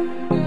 Bye.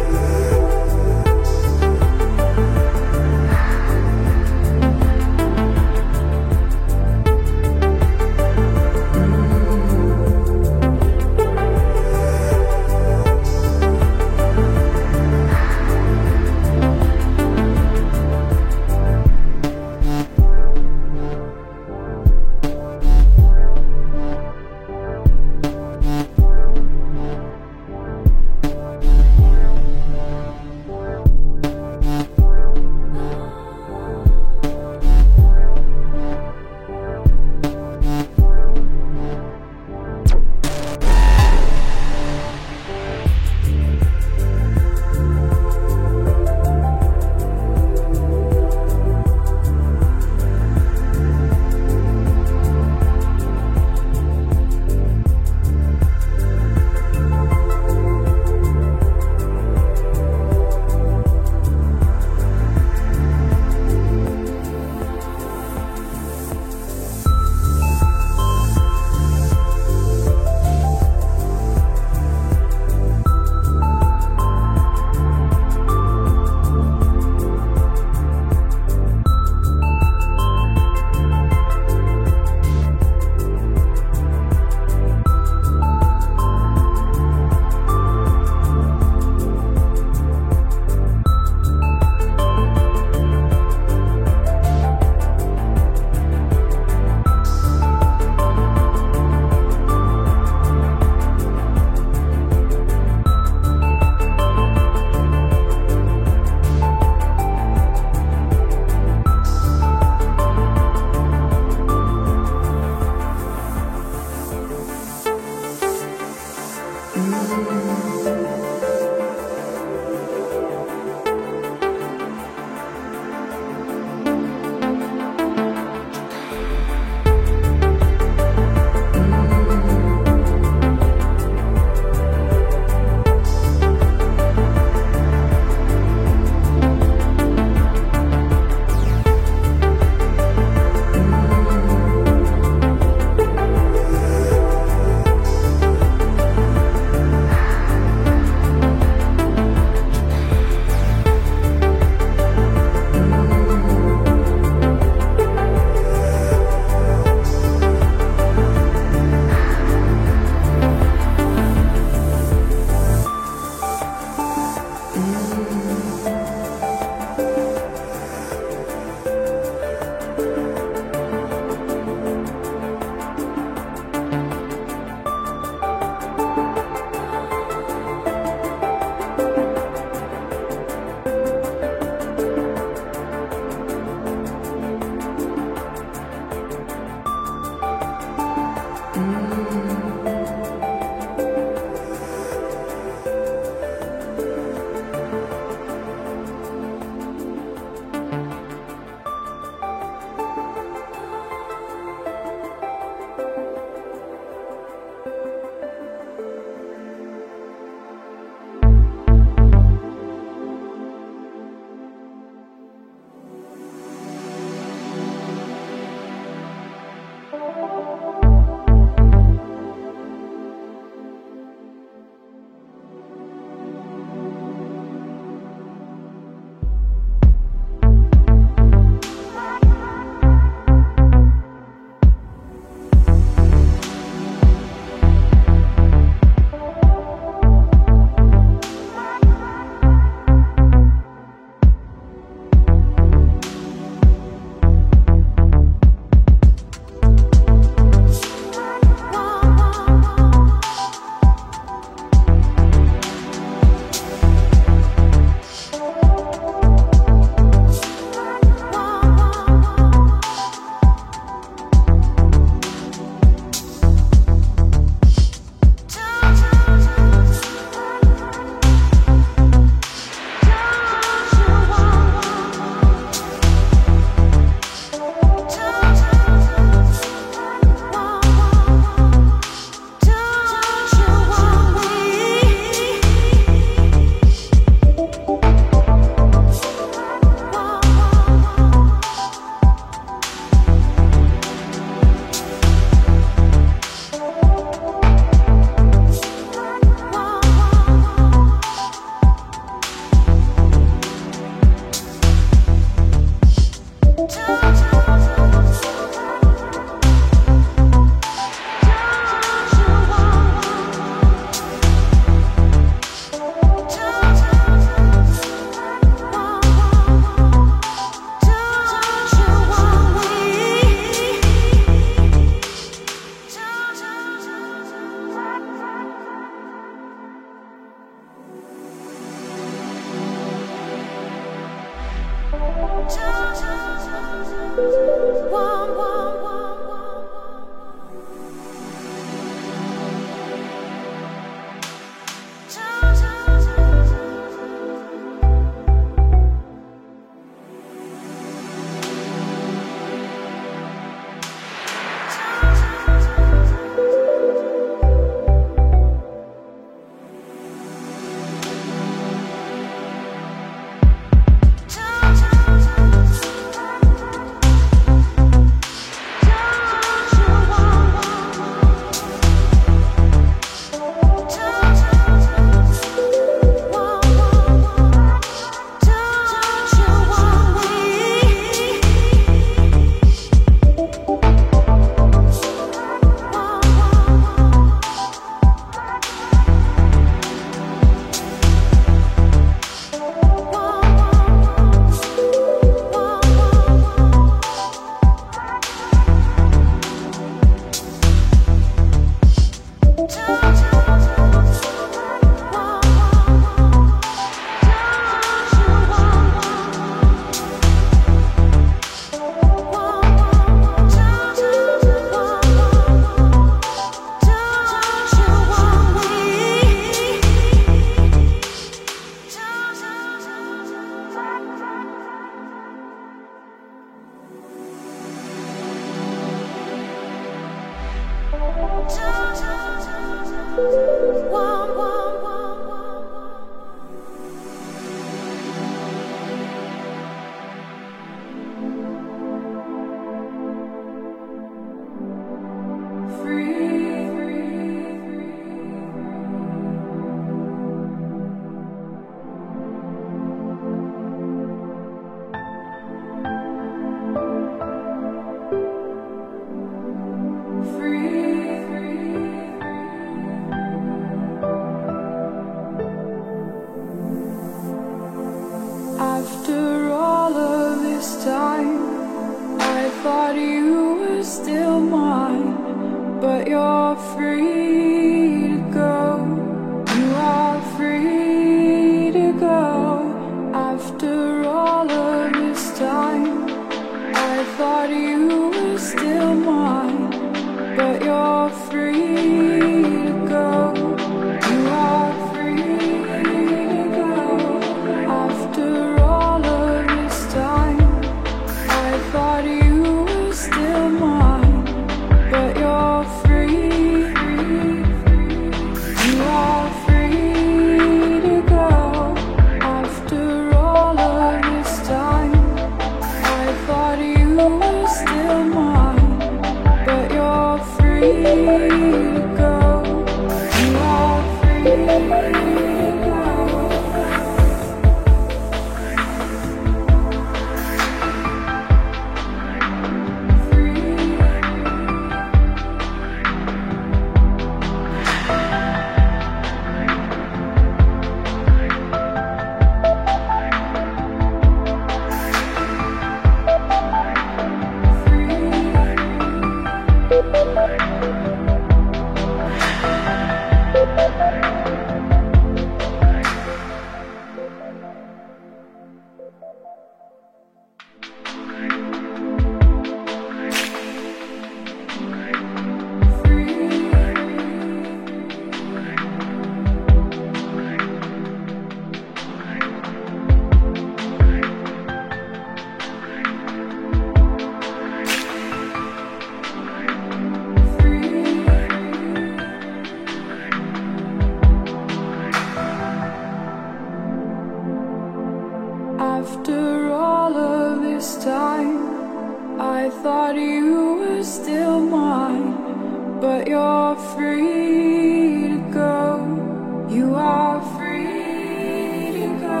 I thought you were still mine, but you're free to go. You are free to go.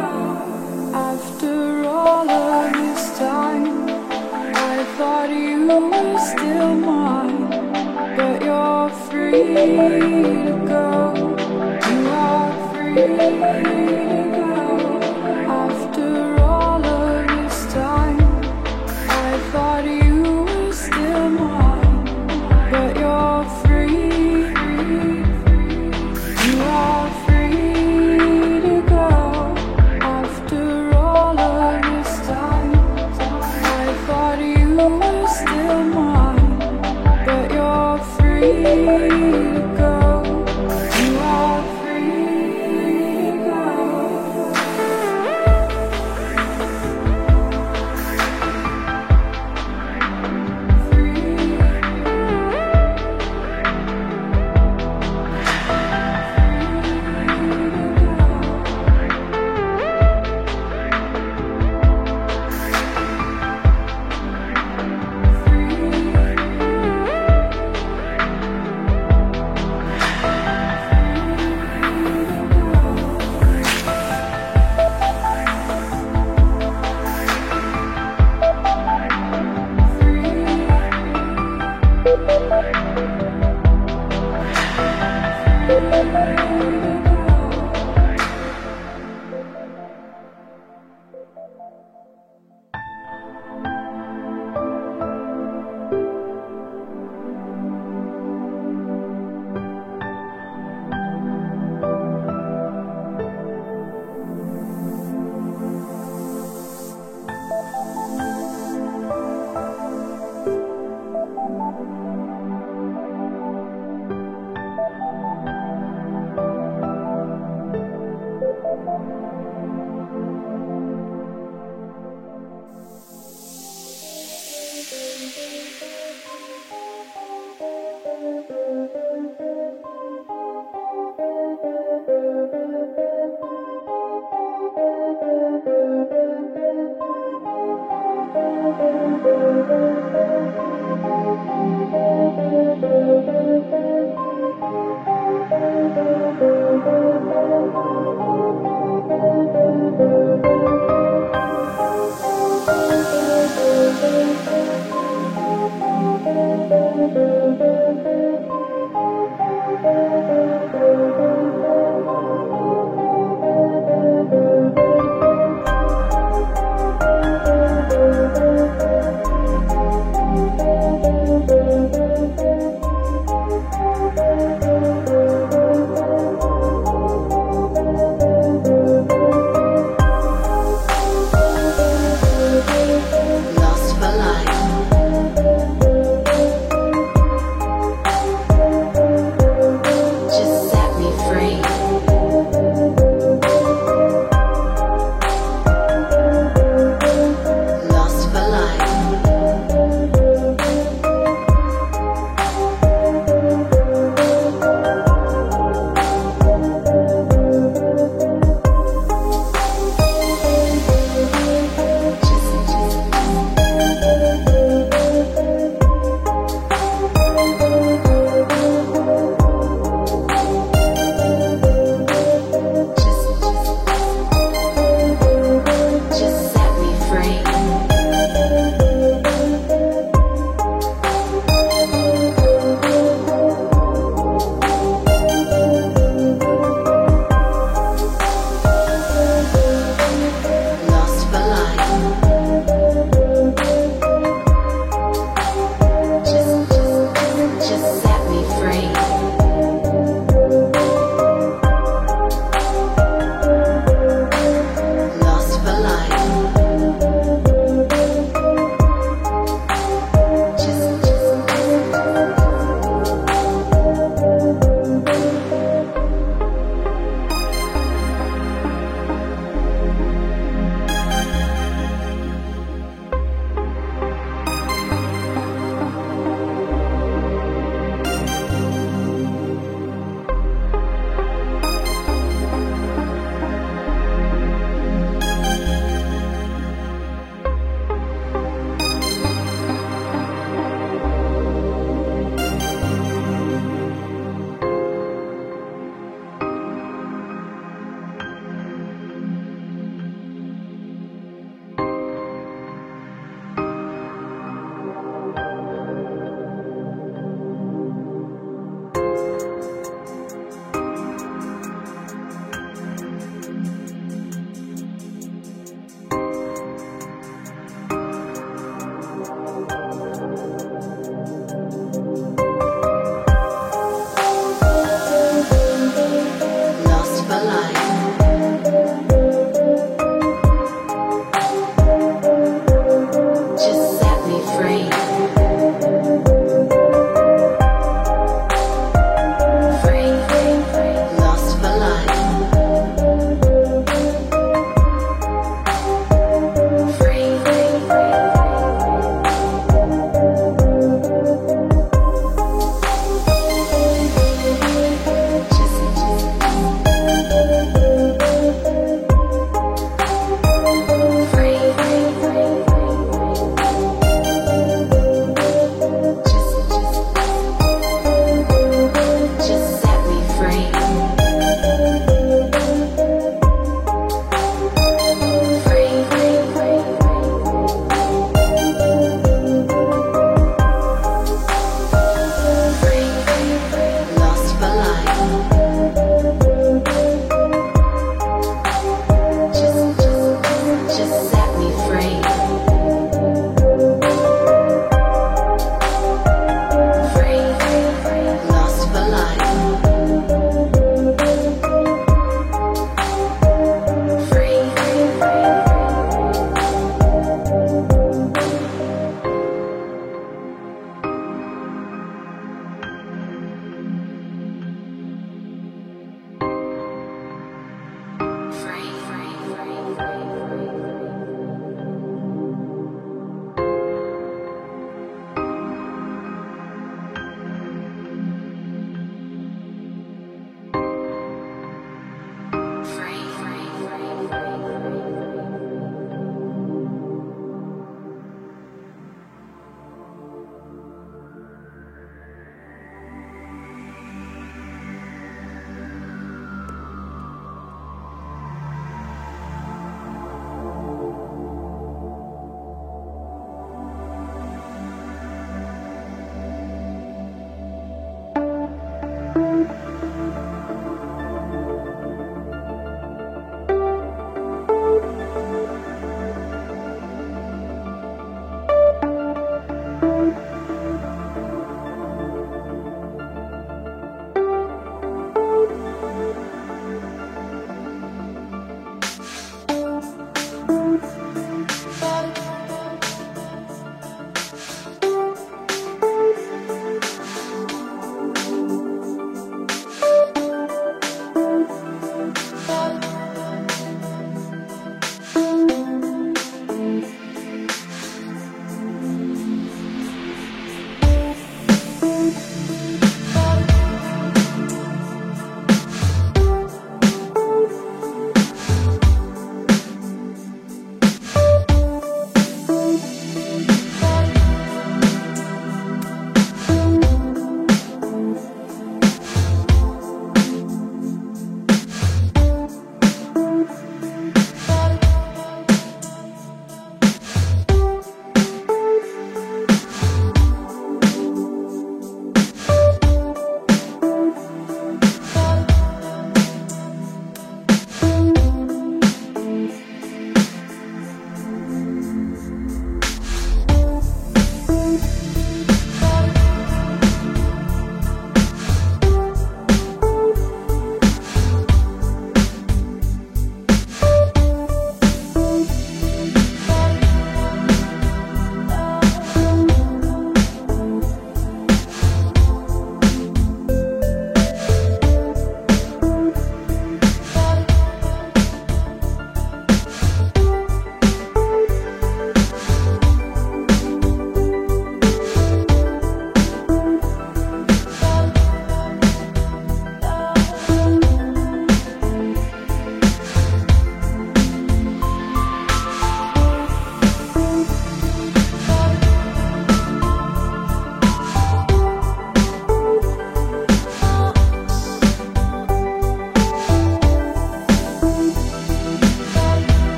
After all of this time, I thought you were still mine, but you're free to go. You are free to go.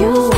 you